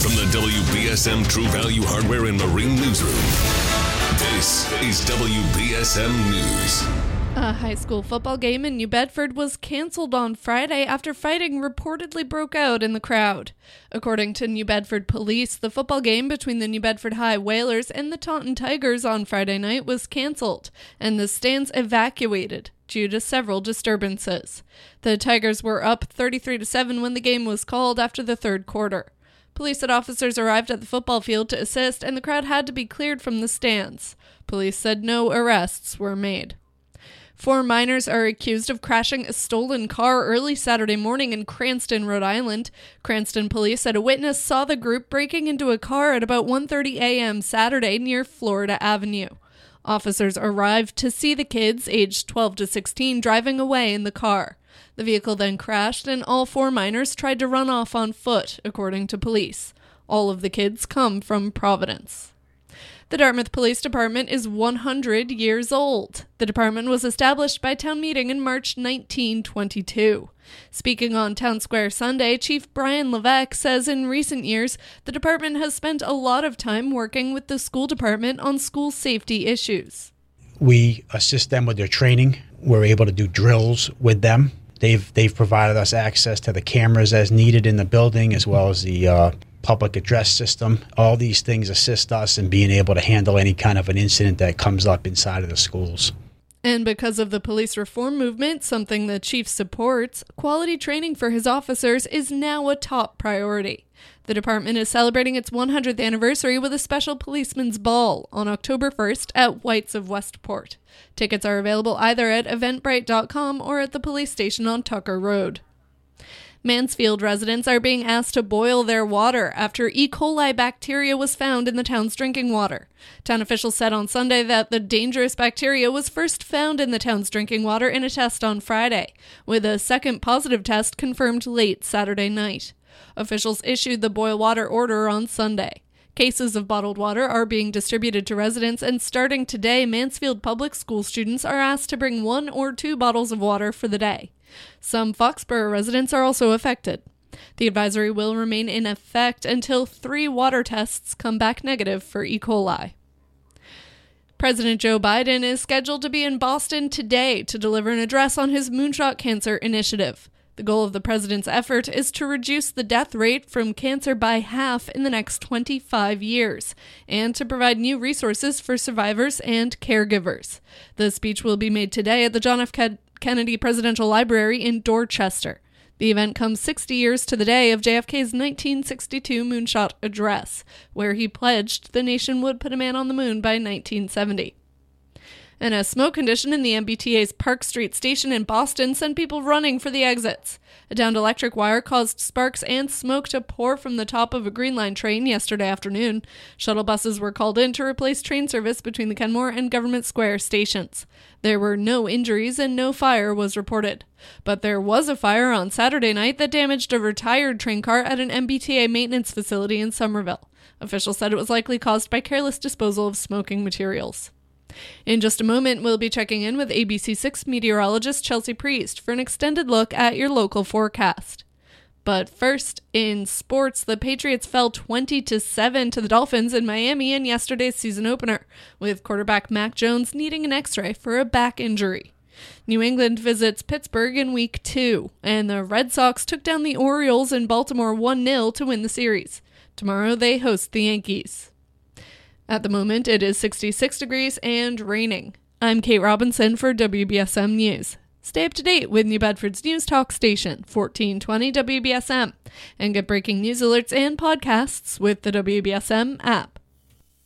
From the WBSM True Value Hardware and Marine Newsroom, this is WBSM News. A high school football game in New Bedford was canceled on Friday after fighting reportedly broke out in the crowd. According to New Bedford police, the football game between the New Bedford High Whalers and the Taunton Tigers on Friday night was canceled, and the stands evacuated due to several disturbances. The Tigers were up 33 to 7 when the game was called after the third quarter. Police said officers arrived at the football field to assist, and the crowd had to be cleared from the stands. Police said no arrests were made. Four minors are accused of crashing a stolen car early Saturday morning in Cranston, Rhode Island. Cranston police said a witness saw the group breaking into a car at about 1:30 a.m. Saturday near Florida Avenue. Officers arrived to see the kids, aged 12 to 16, driving away in the car. The vehicle then crashed, and all four minors tried to run off on foot, according to police. All of the kids come from Providence. The Dartmouth Police Department is 100 years old. The department was established by town meeting in March 1922. Speaking on Town Square Sunday, Chief Brian Levesque says in recent years, the department has spent a lot of time working with the school department on school safety issues. We assist them with their training. We're able to do drills with them. They've they've provided us access to the cameras as needed in the building, as well as the uh, public address system. All these things assist us in being able to handle any kind of an incident that comes up inside of the schools. And because of the police reform movement, something the chief supports, quality training for his officers is now a top priority. The department is celebrating its 100th anniversary with a special policeman's ball on October 1st at Whites of Westport. Tickets are available either at eventbrite.com or at the police station on Tucker Road. Mansfield residents are being asked to boil their water after E. coli bacteria was found in the town's drinking water. Town officials said on Sunday that the dangerous bacteria was first found in the town's drinking water in a test on Friday, with a second positive test confirmed late Saturday night. Officials issued the boil water order on Sunday. Cases of bottled water are being distributed to residents, and starting today, Mansfield Public School students are asked to bring one or two bottles of water for the day. Some Foxborough residents are also affected. The advisory will remain in effect until three water tests come back negative for E. coli. President Joe Biden is scheduled to be in Boston today to deliver an address on his moonshot cancer initiative. The goal of the president's effort is to reduce the death rate from cancer by half in the next 25 years and to provide new resources for survivors and caregivers. The speech will be made today at the John F. Kennedy Presidential Library in Dorchester. The event comes 60 years to the day of JFK's 1962 moonshot address, where he pledged the nation would put a man on the moon by 1970. And a smoke condition in the MBTA's Park Street station in Boston sent people running for the exits. A downed electric wire caused sparks and smoke to pour from the top of a Green Line train yesterday afternoon. Shuttle buses were called in to replace train service between the Kenmore and Government Square stations. There were no injuries and no fire was reported. But there was a fire on Saturday night that damaged a retired train car at an MBTA maintenance facility in Somerville. Officials said it was likely caused by careless disposal of smoking materials. In just a moment, we'll be checking in with ABC6 meteorologist Chelsea Priest for an extended look at your local forecast. But first, in sports, the Patriots fell 20 to 7 to the Dolphins in Miami in yesterday's season opener, with quarterback Mac Jones needing an x-ray for a back injury. New England visits Pittsburgh in week 2, and the Red Sox took down the Orioles in Baltimore 1-0 to win the series. Tomorrow they host the Yankees. At the moment, it is 66 degrees and raining. I'm Kate Robinson for WBSM News. Stay up to date with New Bedford's News Talk station, 1420 WBSM, and get breaking news alerts and podcasts with the WBSM app.